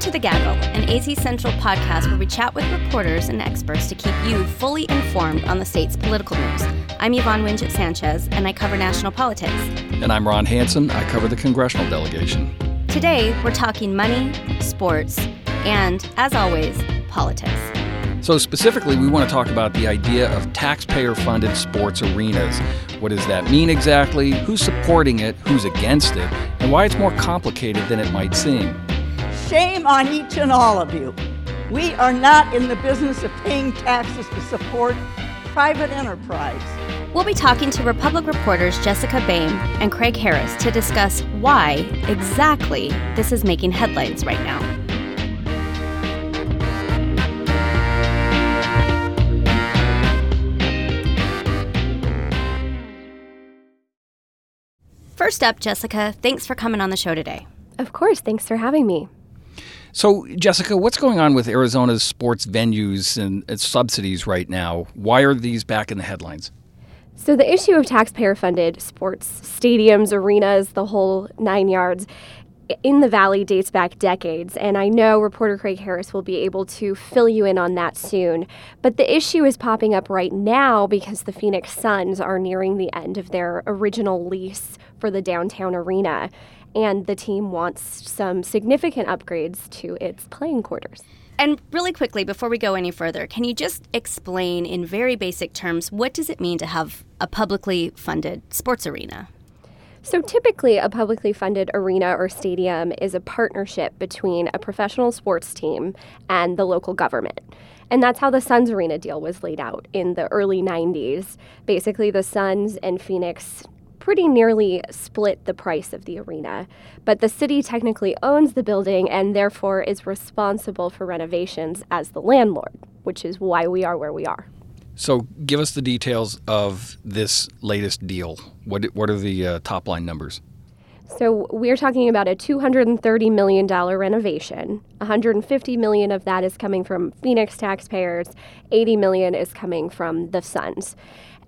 to The Gaggle, an AZ Central podcast where we chat with reporters and experts to keep you fully informed on the state's political news. I'm Yvonne Wingett Sanchez, and I cover national politics. And I'm Ron Hansen. I cover the congressional delegation. Today, we're talking money, sports, and, as always, politics. So, specifically, we want to talk about the idea of taxpayer funded sports arenas. What does that mean exactly? Who's supporting it? Who's against it? And why it's more complicated than it might seem. Shame on each and all of you. We are not in the business of paying taxes to support private enterprise. We'll be talking to Republic reporters Jessica Boehm and Craig Harris to discuss why exactly this is making headlines right now. First up, Jessica, thanks for coming on the show today. Of course, thanks for having me. So, Jessica, what's going on with Arizona's sports venues and subsidies right now? Why are these back in the headlines? So, the issue of taxpayer funded sports stadiums, arenas, the whole nine yards in the Valley dates back decades, and I know reporter Craig Harris will be able to fill you in on that soon. But the issue is popping up right now because the Phoenix Suns are nearing the end of their original lease for the downtown arena and the team wants some significant upgrades to its playing quarters. And really quickly, before we go any further, can you just explain in very basic terms what does it mean to have a publicly funded sports arena? So, typically, a publicly funded arena or stadium is a partnership between a professional sports team and the local government. And that's how the Suns Arena deal was laid out in the early 90s. Basically, the Suns and Phoenix pretty nearly split the price of the arena. But the city technically owns the building and therefore is responsible for renovations as the landlord, which is why we are where we are. So, give us the details of this latest deal. What, what are the uh, top line numbers? So we're talking about a $230 million renovation. 150 million of that is coming from Phoenix taxpayers. 80 million is coming from the Suns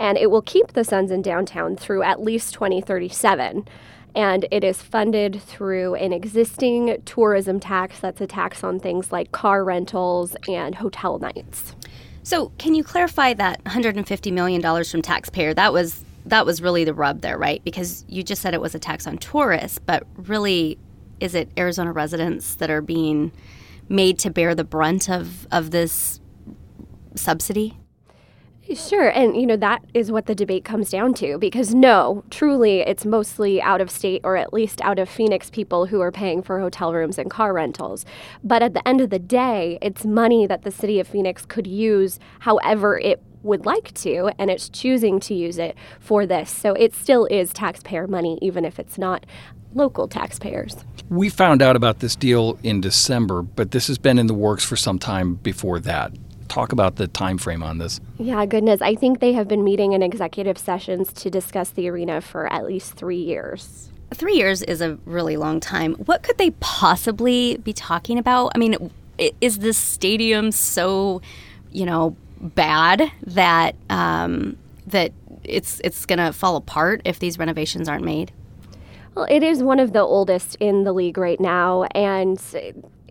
and it will keep the Suns in downtown through at least 2037. And it is funded through an existing tourism tax that's a tax on things like car rentals and hotel nights. So, can you clarify that $150 million from taxpayer? That was that was really the rub there, right? Because you just said it was a tax on tourists, but really, is it Arizona residents that are being made to bear the brunt of, of this subsidy? Sure. And, you know, that is what the debate comes down to because no, truly, it's mostly out of state or at least out of Phoenix people who are paying for hotel rooms and car rentals. But at the end of the day, it's money that the city of Phoenix could use however it would like to, and it's choosing to use it for this. So it still is taxpayer money, even if it's not local taxpayers. We found out about this deal in December, but this has been in the works for some time before that talk about the time frame on this. Yeah, goodness. I think they have been meeting in executive sessions to discuss the arena for at least three years. Three years is a really long time. What could they possibly be talking about? I mean, is this stadium so, you know, bad that um, that it's it's going to fall apart if these renovations aren't made? Well, it is one of the oldest in the league right now, and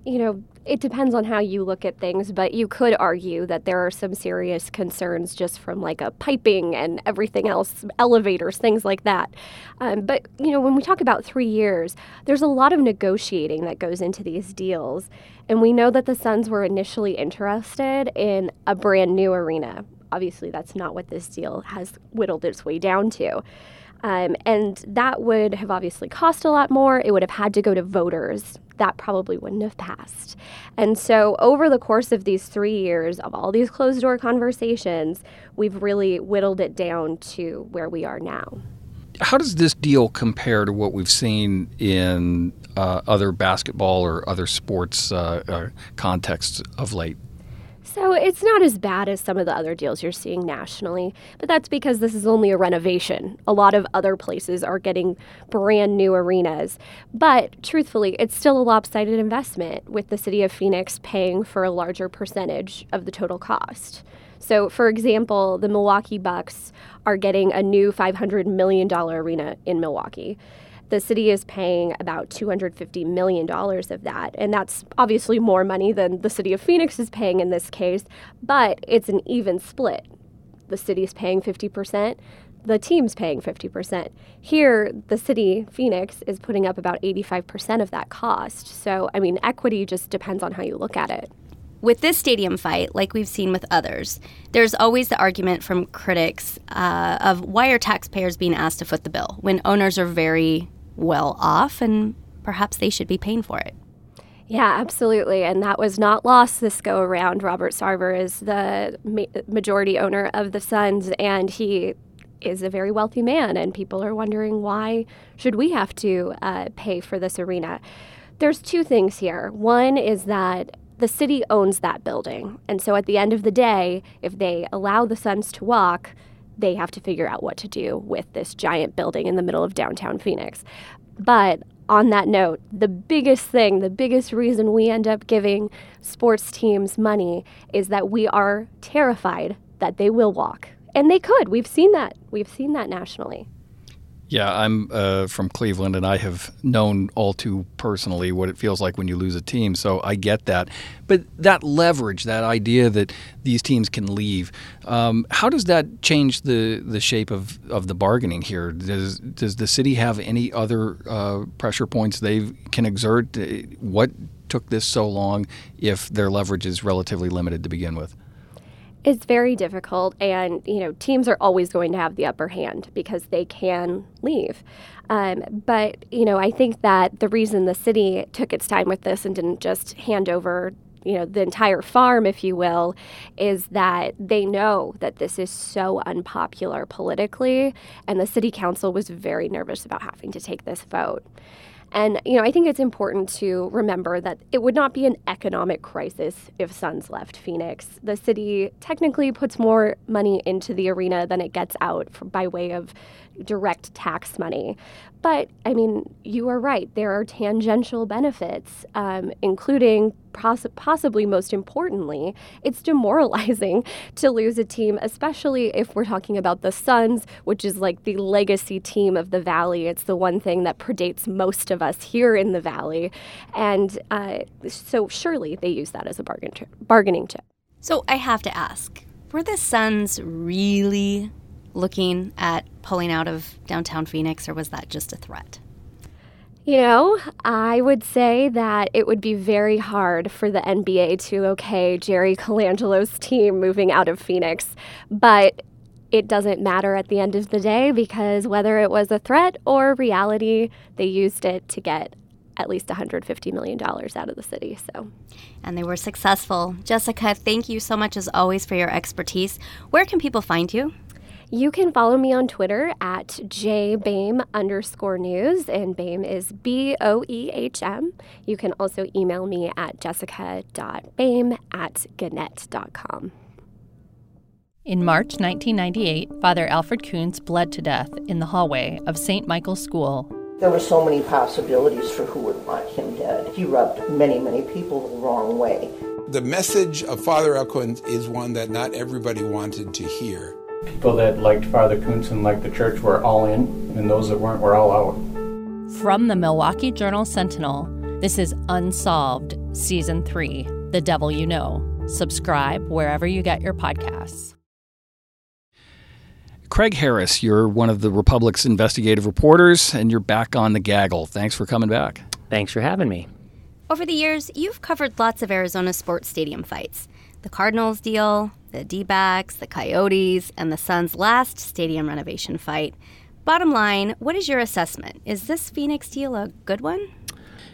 you know, it depends on how you look at things, but you could argue that there are some serious concerns just from like a piping and everything else, elevators, things like that. Um, but, you know, when we talk about three years, there's a lot of negotiating that goes into these deals. And we know that the Suns were initially interested in a brand new arena. Obviously, that's not what this deal has whittled its way down to. Um, and that would have obviously cost a lot more. It would have had to go to voters that probably wouldn't have passed. And so, over the course of these three years of all these closed door conversations, we've really whittled it down to where we are now. How does this deal compare to what we've seen in uh, other basketball or other sports uh, uh, contexts of late? So it's not as bad as some of the other deals you're seeing nationally, but that's because this is only a renovation. A lot of other places are getting brand new arenas. But truthfully, it's still a lopsided investment with the city of Phoenix paying for a larger percentage of the total cost. So, for example, the Milwaukee Bucks are getting a new $500 million arena in Milwaukee. The city is paying about $250 million of that. And that's obviously more money than the city of Phoenix is paying in this case, but it's an even split. The city is paying 50%, the team's paying 50%. Here, the city, Phoenix, is putting up about 85% of that cost. So, I mean, equity just depends on how you look at it. With this stadium fight, like we've seen with others, there's always the argument from critics uh, of why are taxpayers being asked to foot the bill when owners are very well off and perhaps they should be paying for it. Yeah, absolutely. And that was not lost this go around. Robert Sarver is the ma- majority owner of the Suns, and he is a very wealthy man. And people are wondering why should we have to uh, pay for this arena? There's two things here. One is that the city owns that building. And so at the end of the day, if they allow the Suns to walk, they have to figure out what to do with this giant building in the middle of downtown Phoenix. But on that note, the biggest thing, the biggest reason we end up giving sports teams money is that we are terrified that they will walk. And they could. We've seen that. We've seen that nationally. Yeah, I'm uh, from Cleveland, and I have known all too personally what it feels like when you lose a team. So I get that. But that leverage, that idea that these teams can leave, um, how does that change the, the shape of, of the bargaining here? Does does the city have any other uh, pressure points they can exert? What took this so long if their leverage is relatively limited to begin with? It's very difficult, and you know teams are always going to have the upper hand because they can leave. Um, but you know, I think that the reason the city took its time with this and didn't just hand over you know the entire farm if you will is that they know that this is so unpopular politically and the city council was very nervous about having to take this vote and, you know, I think it's important to remember that it would not be an economic crisis if Suns left Phoenix. The city technically puts more money into the arena than it gets out for, by way of direct tax money. But I mean, you are right. There are tangential benefits, um, including poss- possibly most importantly, it's demoralizing to lose a team, especially if we're talking about the Suns, which is like the legacy team of the Valley. It's the one thing that predates most of us here in the Valley. And uh, so surely they use that as a bargain bargaining chip. So I have to ask were the Suns really looking at pulling out of downtown Phoenix, or was that just a threat? You know, I would say that it would be very hard for the NBA to okay Jerry Colangelo's team moving out of Phoenix, but it doesn't matter at the end of the day because whether it was a threat or reality, they used it to get at least $150 million out of the city. So, and they were successful. Jessica, thank you so much as always for your expertise. Where can people find you? You can follow me on Twitter at jboehm underscore news, and Boehm is B O E H M. You can also email me at jessica.boehm at gannett.com. In March 1998, Father Alfred Kunz bled to death in the hallway of St. Michael's School. There were so many possibilities for who would want him dead. He rubbed many, many people the wrong way. The message of Father Al Kunz is one that not everybody wanted to hear. People that liked Father Kunz and liked the church were all in, and those that weren't were all out. From the Milwaukee Journal Sentinel, this is Unsolved, Season 3 The Devil You Know. Subscribe wherever you get your podcasts. Craig Harris, you're one of the Republic's investigative reporters, and you're back on the gaggle. Thanks for coming back. Thanks for having me. Over the years, you've covered lots of Arizona sports stadium fights the Cardinals deal, the D backs, the Coyotes, and the Suns' last stadium renovation fight. Bottom line, what is your assessment? Is this Phoenix deal a good one?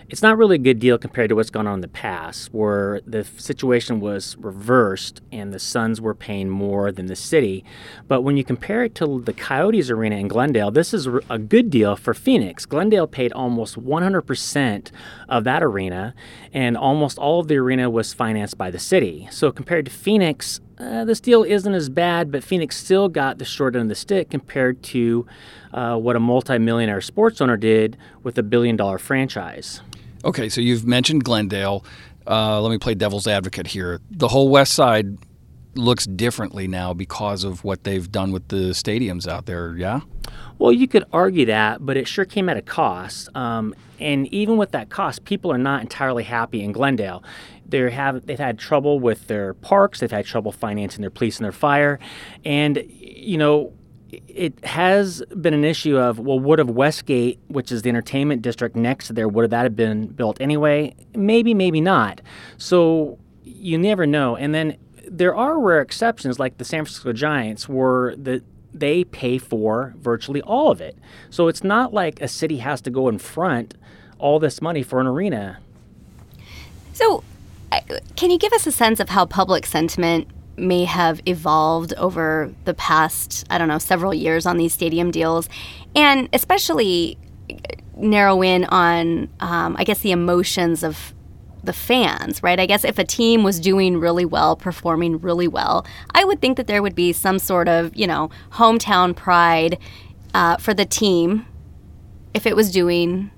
it's not really a good deal compared to what's gone on in the past, where the situation was reversed and the Suns were paying more than the city. But when you compare it to the Coyotes Arena in Glendale, this is a good deal for Phoenix. Glendale paid almost 100% of that arena, and almost all of the arena was financed by the city. So compared to Phoenix, uh, this deal isn't as bad, but Phoenix still got the short end of the stick compared to uh, what a multimillionaire sports owner did with a billion dollar franchise. Okay, so you've mentioned Glendale. Uh, let me play devil's advocate here. The whole West Side looks differently now because of what they've done with the stadiums out there. Yeah. Well, you could argue that, but it sure came at a cost. Um, and even with that cost, people are not entirely happy in Glendale. They have they've had trouble with their parks. They've had trouble financing their police and their fire, and you know it has been an issue of well, would have Westgate, which is the entertainment district next to there, would have that have been built anyway? Maybe, maybe not. So you never know. And then there are rare exceptions, like the San Francisco Giants, where the they pay for virtually all of it. So it's not like a city has to go in front all this money for an arena. So, can you give us a sense of how public sentiment may have evolved over the past, I don't know, several years on these stadium deals, and especially narrow in on, um, I guess, the emotions of the fans, right? I guess if a team was doing really well, performing really well, I would think that there would be some sort of, you know, hometown pride uh, for the team if it was doing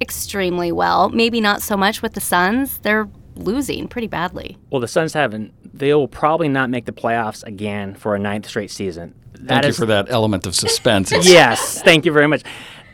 extremely well. Maybe not so much with the Suns. They're losing pretty badly. Well, the Suns haven't. They will probably not make the playoffs again for a ninth straight season. That thank is, you for that element of suspense. yes, thank you very much.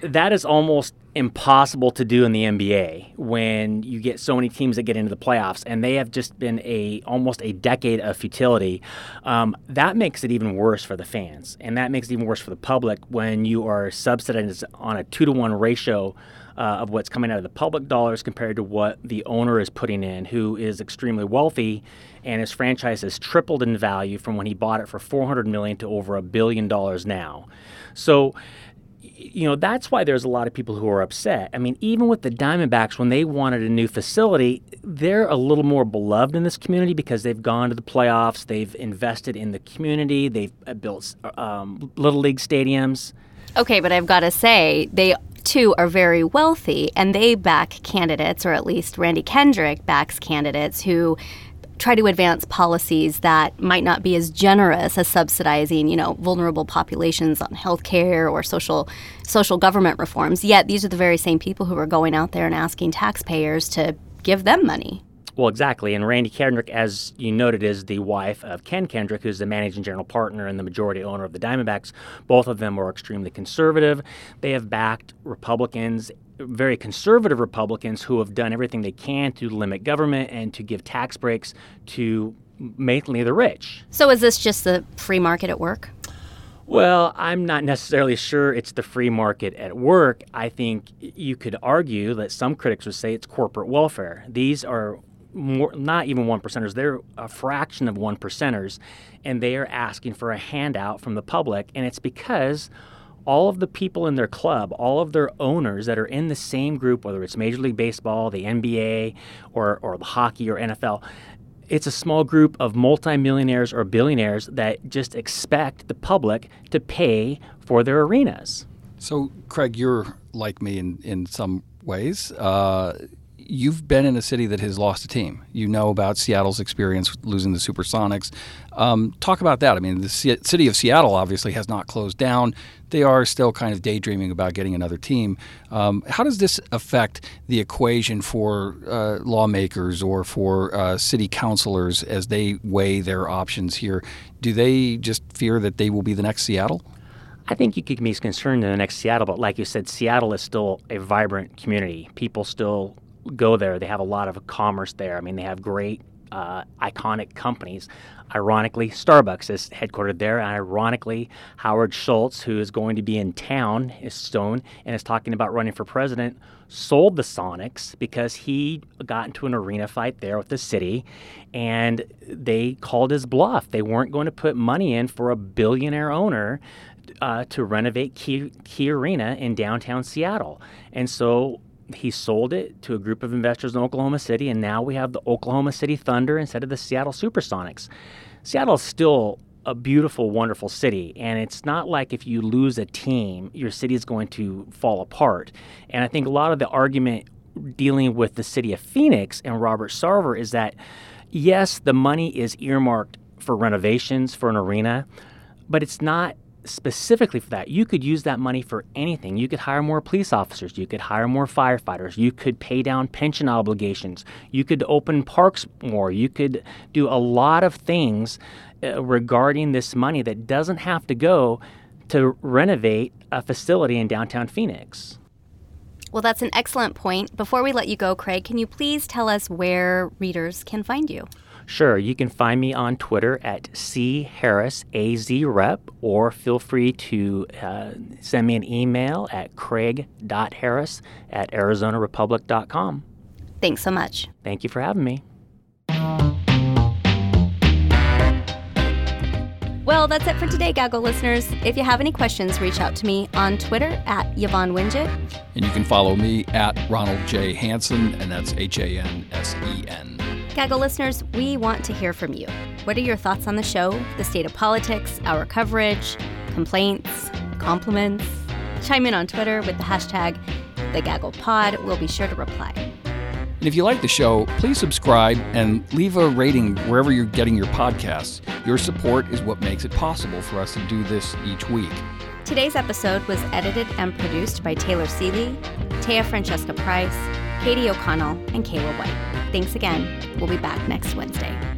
That is almost impossible to do in the NBA when you get so many teams that get into the playoffs, and they have just been a almost a decade of futility. Um, that makes it even worse for the fans, and that makes it even worse for the public when you are subsidized on a two to one ratio uh, of what's coming out of the public dollars compared to what the owner is putting in, who is extremely wealthy, and his franchise has tripled in value from when he bought it for 400 million to over a billion dollars now. So you know that's why there's a lot of people who are upset. I mean, even with the Diamondbacks, when they wanted a new facility, they're a little more beloved in this community because they've gone to the playoffs, they've invested in the community, they've uh, built um, little league stadiums. Okay, but I've got to say they too are very wealthy and they back candidates, or at least Randy Kendrick backs candidates who try to advance policies that might not be as generous as subsidizing, you know, vulnerable populations on health care or social social government reforms. Yet these are the very same people who are going out there and asking taxpayers to give them money. Well, exactly. And Randy Kendrick, as you noted, is the wife of Ken Kendrick, who's the managing general partner and the majority owner of the Diamondbacks. Both of them are extremely conservative. They have backed Republicans, very conservative Republicans, who have done everything they can to limit government and to give tax breaks to mainly the rich. So, is this just the free market at work? Well, I'm not necessarily sure it's the free market at work. I think you could argue that some critics would say it's corporate welfare. These are more, not even one percenters, they're a fraction of one percenters, and they are asking for a handout from the public. And it's because all of the people in their club, all of their owners that are in the same group, whether it's Major League Baseball, the NBA, or, or hockey or NFL, it's a small group of multimillionaires or billionaires that just expect the public to pay for their arenas. So, Craig, you're like me in, in some ways. Uh, you've been in a city that has lost a team. You know about Seattle's experience losing the Supersonics. Um, talk about that. I mean, the city of Seattle obviously has not closed down. They are still kind of daydreaming about getting another team. Um, how does this affect the equation for uh, lawmakers or for uh, city councilors as they weigh their options here? Do they just fear that they will be the next Seattle? I think you could be concerned in the next Seattle, but like you said, Seattle is still a vibrant community. People still go there. They have a lot of commerce there. I mean, they have great, uh, iconic companies. Ironically, Starbucks is headquartered there, and ironically, Howard Schultz, who is going to be in town, is Stone, and is talking about running for president, sold the Sonics because he got into an arena fight there with the city, and they called his bluff. They weren't going to put money in for a billionaire owner uh, to renovate Key, Key Arena in downtown Seattle. And so he sold it to a group of investors in Oklahoma City, and now we have the Oklahoma City Thunder instead of the Seattle Supersonics. Seattle is still a beautiful, wonderful city, and it's not like if you lose a team, your city is going to fall apart. And I think a lot of the argument dealing with the city of Phoenix and Robert Sarver is that yes, the money is earmarked for renovations for an arena, but it's not specifically for that. You could use that money for anything. You could hire more police officers. You could hire more firefighters. You could pay down pension obligations. You could open parks more. You could do a lot of things uh, regarding this money that doesn't have to go to renovate a facility in downtown Phoenix. Well, that's an excellent point. Before we let you go, Craig, can you please tell us where readers can find you? Sure, you can find me on Twitter at C Harris AZ Rep, or feel free to uh, send me an email at craig.harris at arizonarepublic.com. Thanks so much. Thank you for having me. Well, that's it for today, Gaggle listeners. If you have any questions, reach out to me on Twitter at Yvonne Wingett. And you can follow me at Ronald J. Hansen, and that's H A N S E N. Gaggle listeners, we want to hear from you. What are your thoughts on the show, the state of politics, our coverage, complaints, compliments? Chime in on Twitter with the hashtag TheGagglePod. We'll be sure to reply. And if you like the show, please subscribe and leave a rating wherever you're getting your podcasts. Your support is what makes it possible for us to do this each week. Today's episode was edited and produced by Taylor Seeley, Taya Francesca Price, Katie O'Connell, and Kayla White. Thanks again. We'll be back next Wednesday.